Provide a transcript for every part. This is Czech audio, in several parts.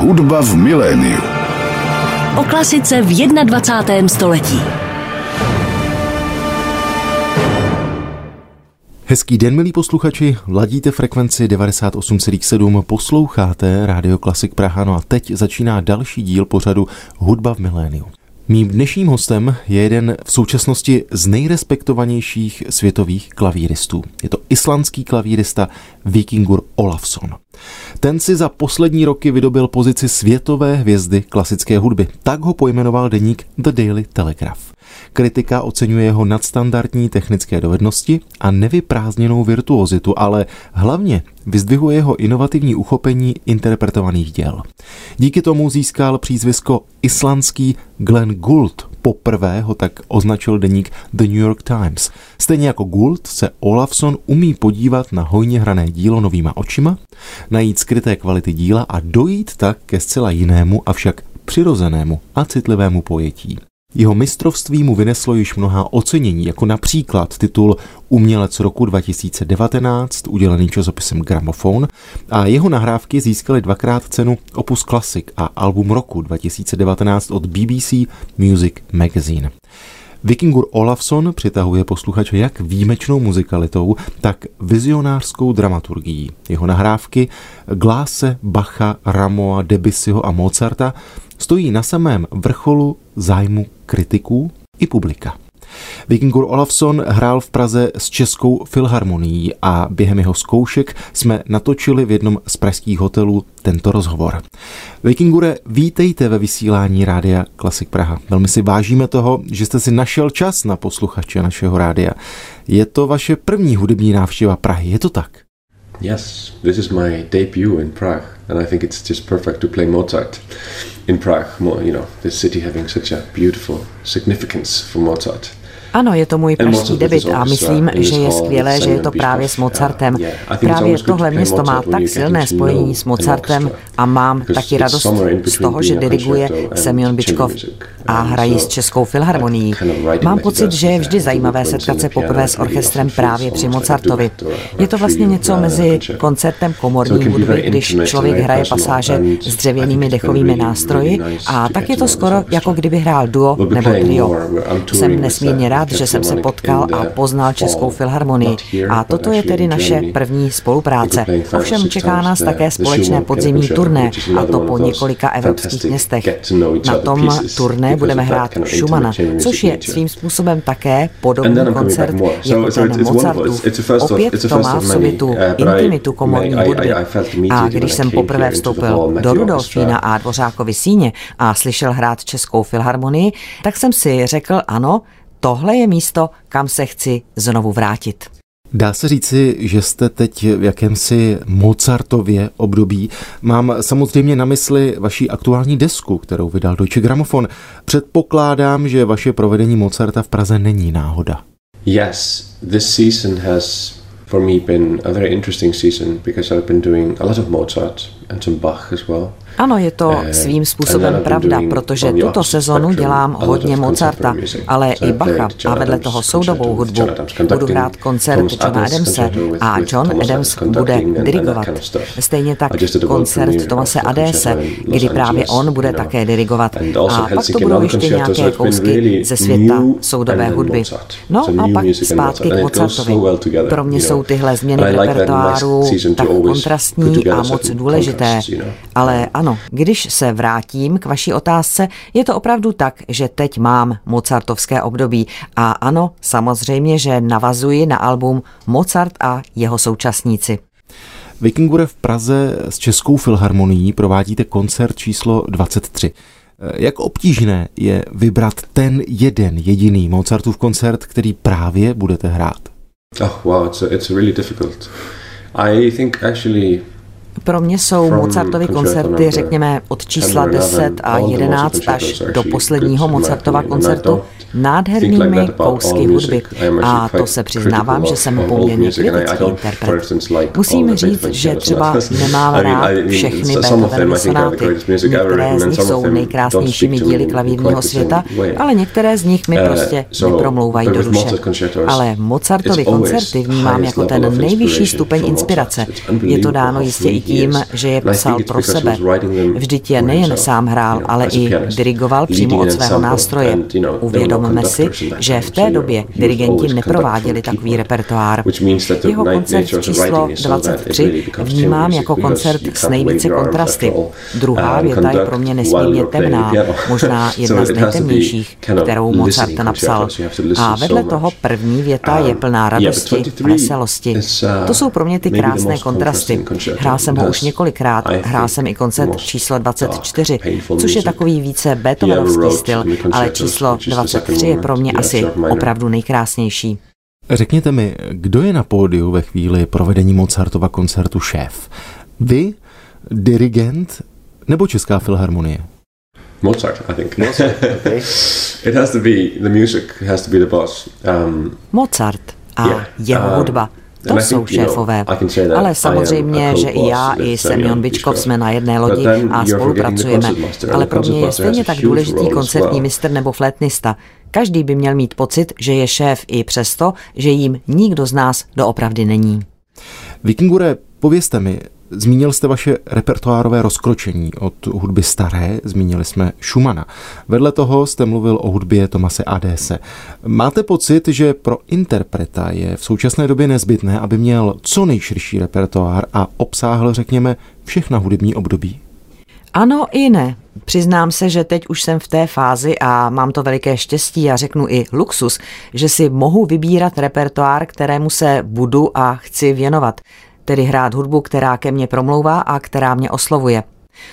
Hudba v miléniu. O klasice v 21. století. Hezký den, milí posluchači, ladíte frekvenci 98,7, posloucháte Radio Klasik Praha, no a teď začíná další díl pořadu Hudba v miléniu. Mým dnešním hostem je jeden v současnosti z nejrespektovanějších světových klavíristů. Je to islandský klavírista Vikingur Olafsson. Ten si za poslední roky vydobil pozici světové hvězdy klasické hudby. Tak ho pojmenoval deník The Daily Telegraph. Kritika oceňuje jeho nadstandardní technické dovednosti a nevyprázdněnou virtuozitu, ale hlavně vyzdvihuje jeho inovativní uchopení interpretovaných děl. Díky tomu získal přízvisko islandský Glenn Gould. Poprvé ho tak označil deník The New York Times. Stejně jako Gould se Olafson umí podívat na hojně hrané dílo novýma očima, najít skryté kvality díla a dojít tak ke zcela jinému, avšak přirozenému a citlivému pojetí. Jeho mistrovství mu vyneslo již mnoha ocenění, jako například titul Umělec roku 2019, udělený časopisem Gramophone, a jeho nahrávky získaly dvakrát cenu Opus Classic a album roku 2019 od BBC Music Magazine. Vikingur Olafsson přitahuje posluchače jak výjimečnou muzikalitou, tak vizionářskou dramaturgií. Jeho nahrávky Gláse, Bacha, Ramoa, Debussyho a Mozarta stojí na samém vrcholu zájmu kritiků i publika. Vikingur Olafsson hrál v Praze s Českou filharmonií a během jeho zkoušek jsme natočili v jednom z pražských hotelů tento rozhovor. Vikingure, vítejte ve vysílání Rádia Klasik Praha. Velmi si vážíme toho, že jste si našel čas na posluchače našeho rádia. Je to vaše první hudební návštěva Prahy, je to tak? Yes, this is my debut in Prague and I think it's just perfect to play Mozart in Prague. more, You know, this city having such a beautiful significance for Mozart. Ano, je to můj pražský debit a myslím, že je skvělé, že je to právě s Mozartem. Právě tohle město má tak silné spojení s Mozartem a mám taky radost z toho, že diriguje Semyon Bičkov a hrají s Českou filharmonií. Mám pocit, že je vždy zajímavé setkat se poprvé s orchestrem právě při Mozartovi. Je to vlastně něco mezi koncertem komorní hudby, když člověk hraje pasáže s dřevěnými dechovými nástroji a tak je to skoro jako kdyby hrál duo nebo trio. Jsem nesmírně rád, rád, že jsem se potkal a poznal Českou filharmonii. A toto je tedy naše první spolupráce. Ovšem čeká nás také společné podzimní turné, a to po několika evropských městech. Na tom turné budeme hrát Schumana, což je svým způsobem také podobný koncert jako ten Mozartův. Opět to má v sobě tu intimitu komorní hudby. A když jsem poprvé vstoupil do Rudolfína a Dvořákovi síně a slyšel hrát Českou filharmonii, tak jsem si řekl ano, tohle je místo, kam se chci znovu vrátit. Dá se říci, že jste teď v jakémsi Mozartově období. Mám samozřejmě na mysli vaši aktuální desku, kterou vydal Deutsche Grammophon. Předpokládám, že vaše provedení Mozarta v Praze není náhoda. Yes, this season has for me been a very interesting season because I've been doing a lot of Mozart and some Bach as well. Ano, je to eh, svým způsobem pravda, protože tuto sezonu dělám hodně Mozarta, ale i Bacha a vedle toho soudobou hudbu. Budu hrát koncert Johna Adamse a John Adams bude dirigovat. Stejně tak koncert Tomase Adese, kdy právě on bude také dirigovat. A pak to budou ještě nějaké kousky ze světa soudobé hudby. No a pak zpátky k Mozartovi. Pro mě jsou tyhle změny repertoáru tak kontrastní a moc důležité. Ale ano, když se vrátím k vaší otázce, je to opravdu tak, že teď mám Mozartovské období. A ano, samozřejmě, že navazuji na album Mozart a jeho současníci. Vikingure v Praze s Českou filharmonií provádíte koncert číslo 23. Jak obtížné je vybrat ten jeden jediný Mozartův koncert, který právě budete hrát? Oh, wow, it's, a, it's really difficult. I think actually pro mě jsou Mozartovy koncerty, řekněme, od čísla 10 a 11 až do posledního Mozartova koncertu nádhernými kousky hudby. A to se přiznávám, že jsem poměrně kritický interpret. Musím říct, že třeba nemám rád všechny Beethovenovy sonáty. Některé z nich jsou nejkrásnějšími díly klavírního světa, ale některé z nich mi uh, prostě nepromlouvají do duše. Ale Mozartovy koncerty vnímám jako ten nejvyšší stupeň inspirace. Je to dáno jistě i tím, že je psal pro sebe. Vždyť je nejen sám hrál, ale i dirigoval přímo od svého nástroje. Uvědomme si, že v té době dirigenti neprováděli takový repertoár. Jeho koncert číslo 23 vnímám jako koncert s nejvíce kontrasty. Druhá věta je pro mě nesmírně temná, možná jedna z nejtemnějších, kterou Mozart napsal. A vedle toho první věta je plná radosti a veselosti. To jsou pro mě ty krásné kontrasty. Hrál jsem ho už několikrát, hrál jsem i koncert číslo 24, což je takový více Beethovenovský styl, ale číslo 23 je pro mě asi opravdu nejkrásnější. Řekněte mi, kdo je na pódiu ve chvíli provedení Mozartova koncertu šéf? Vy, dirigent nebo Česká filharmonie? Mozart, I think. Mozart, okay. It has to be, the music has to be the boss. Um, Mozart a yeah, jeho um, hudba. To jsou šéfové. Ale samozřejmě, že i já, i Semyon Bičkov jsme na jedné lodi a spolupracujeme. Ale pro mě je stejně tak důležitý koncertní mistr nebo flétnista. Každý by měl mít pocit, že je šéf i přesto, že jim nikdo z nás doopravdy není. Vikingure, povězte mi, Zmínil jste vaše repertoárové rozkročení od hudby staré, zmínili jsme Schumana. Vedle toho jste mluvil o hudbě Tomase Adese. Máte pocit, že pro interpreta je v současné době nezbytné, aby měl co nejširší repertoár a obsáhl, řekněme, všechna hudební období? Ano i ne. Přiznám se, že teď už jsem v té fázi a mám to veliké štěstí a řeknu i luxus, že si mohu vybírat repertoár, kterému se budu a chci věnovat tedy hrát hudbu, která ke mně promlouvá a která mě oslovuje.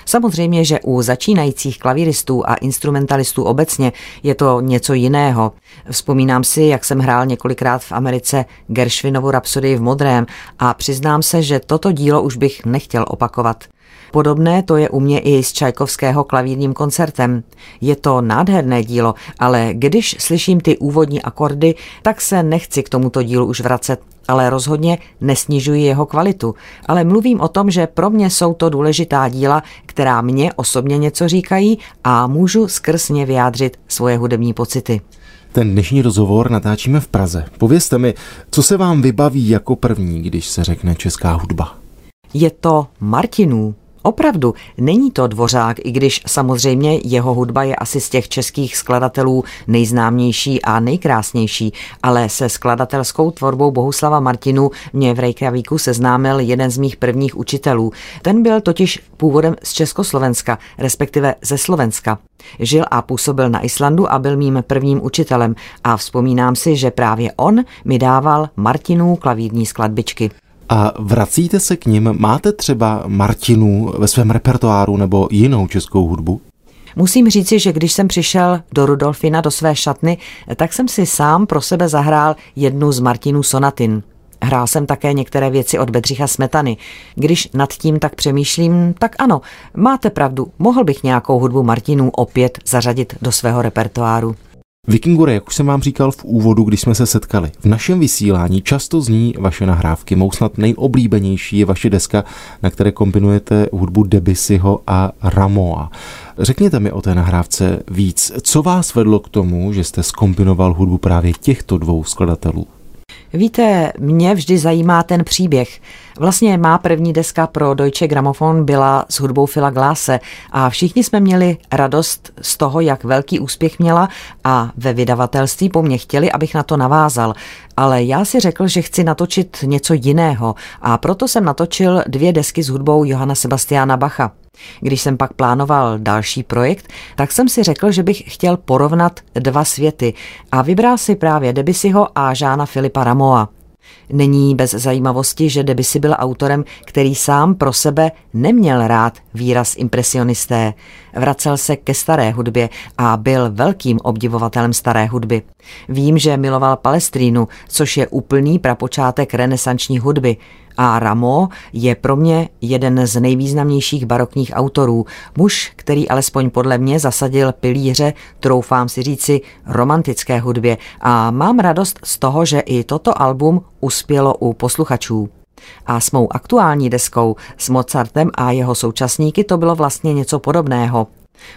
Samozřejmě, že u začínajících klavíristů a instrumentalistů obecně je to něco jiného. Vzpomínám si, jak jsem hrál několikrát v Americe Gershwinovu rapsodii v modrém a přiznám se, že toto dílo už bych nechtěl opakovat. Podobné to je u mě i s Čajkovského klavírním koncertem. Je to nádherné dílo, ale když slyším ty úvodní akordy, tak se nechci k tomuto dílu už vracet ale rozhodně nesnižuji jeho kvalitu. Ale mluvím o tom, že pro mě jsou to důležitá díla, která mě osobně něco říkají a můžu skrz ně vyjádřit svoje hudební pocity. Ten dnešní rozhovor natáčíme v Praze. Povězte mi, co se vám vybaví jako první, když se řekne česká hudba? Je to Martinů, Opravdu, není to Dvořák, i když samozřejmě jeho hudba je asi z těch českých skladatelů nejznámější a nejkrásnější, ale se skladatelskou tvorbou Bohuslava Martinu mě v Reykjavíku seznámil jeden z mých prvních učitelů. Ten byl totiž původem z Československa, respektive ze Slovenska. Žil a působil na Islandu a byl mým prvním učitelem a vzpomínám si, že právě on mi dával Martinů klavírní skladbičky. A vracíte se k ním? Máte třeba Martinu ve svém repertoáru nebo jinou českou hudbu? Musím říci, že když jsem přišel do Rudolfina, do své šatny, tak jsem si sám pro sebe zahrál jednu z Martinů sonatin. Hrál jsem také některé věci od Bedřicha Smetany. Když nad tím tak přemýšlím, tak ano, máte pravdu, mohl bych nějakou hudbu Martinů opět zařadit do svého repertoáru. Vikingure, jak už jsem vám říkal v úvodu, když jsme se setkali, v našem vysílání často zní vaše nahrávky. Mou snad nejoblíbenější je vaše deska, na které kombinujete hudbu Debussyho a Ramoa. Řekněte mi o té nahrávce víc. Co vás vedlo k tomu, že jste skombinoval hudbu právě těchto dvou skladatelů? Víte, mě vždy zajímá ten příběh. Vlastně má první deska pro Deutsche Grammophon byla s hudbou Fila Glase a všichni jsme měli radost z toho, jak velký úspěch měla a ve vydavatelství po mně chtěli, abych na to navázal. Ale já si řekl, že chci natočit něco jiného a proto jsem natočil dvě desky s hudbou Johana Sebastiana Bacha. Když jsem pak plánoval další projekt, tak jsem si řekl, že bych chtěl porovnat dva světy a vybral si právě Debussyho a Žána Filipa Ramoa. Není bez zajímavosti, že Debussy byl autorem, který sám pro sebe neměl rád výraz impresionisté. Vracel se ke staré hudbě a byl velkým obdivovatelem staré hudby. Vím, že miloval Palestrínu, což je úplný prapočátek renesanční hudby, A Rameau je pro mě jeden z nejvýznamnějších barokních autorů. Muž, který alespoň podle mě zasadil pilíře, troufám si říci, romantické hudbě. A mám radost z toho, že i toto album uspělo u posluchačů. A s mou aktuální deskou s Mozartem a jeho současníky to bylo vlastně něco podobného.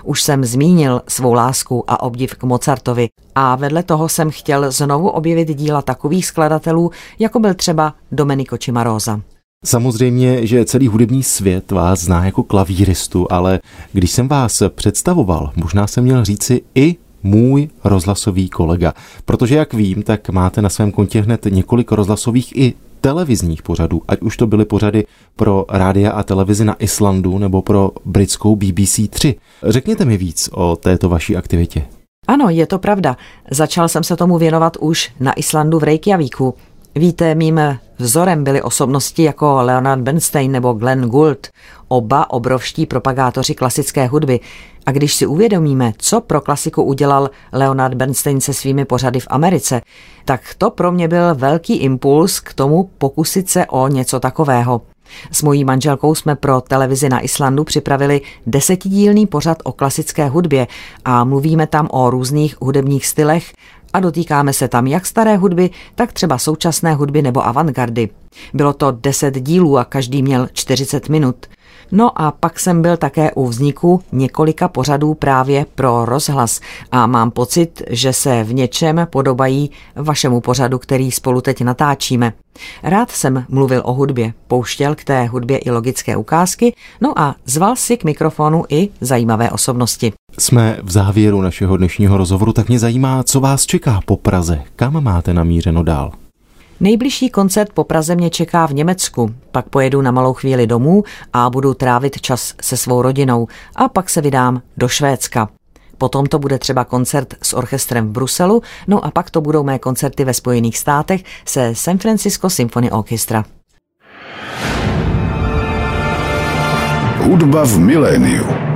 Už jsem zmínil svou lásku a obdiv k Mozartovi a vedle toho jsem chtěl znovu objevit díla takových skladatelů, jako byl třeba Domenico Cimarosa. Samozřejmě, že celý hudební svět vás zná jako klavíristu, ale když jsem vás představoval, možná jsem měl říci i můj rozhlasový kolega. Protože jak vím, tak máte na svém kontě hned několik rozhlasových i televizních pořadů, ať už to byly pořady pro rádia a televizi na Islandu nebo pro britskou BBC 3. Řekněte mi víc o této vaší aktivitě. Ano, je to pravda. Začal jsem se tomu věnovat už na Islandu v Reykjavíku. Víte, mým vzorem byly osobnosti jako Leonard Bernstein nebo Glenn Gould, oba obrovští propagátoři klasické hudby. A když si uvědomíme, co pro klasiku udělal Leonard Bernstein se svými pořady v Americe, tak to pro mě byl velký impuls k tomu pokusit se o něco takového. S mojí manželkou jsme pro televizi na Islandu připravili desetidílný pořad o klasické hudbě a mluvíme tam o různých hudebních stylech a dotýkáme se tam jak staré hudby, tak třeba současné hudby nebo avantgardy. Bylo to deset dílů a každý měl 40 minut. No a pak jsem byl také u vzniku několika pořadů právě pro rozhlas a mám pocit, že se v něčem podobají vašemu pořadu, který spolu teď natáčíme. Rád jsem mluvil o hudbě, pouštěl k té hudbě i logické ukázky, no a zval si k mikrofonu i zajímavé osobnosti. Jsme v závěru našeho dnešního rozhovoru, tak mě zajímá, co vás čeká po Praze. Kam máte namířeno dál? Nejbližší koncert po Praze mě čeká v Německu, pak pojedu na malou chvíli domů a budu trávit čas se svou rodinou a pak se vydám do Švédska. Potom to bude třeba koncert s orchestrem v Bruselu, no a pak to budou mé koncerty ve Spojených státech se San Francisco Symphony Orchestra. Hudba v miléniu.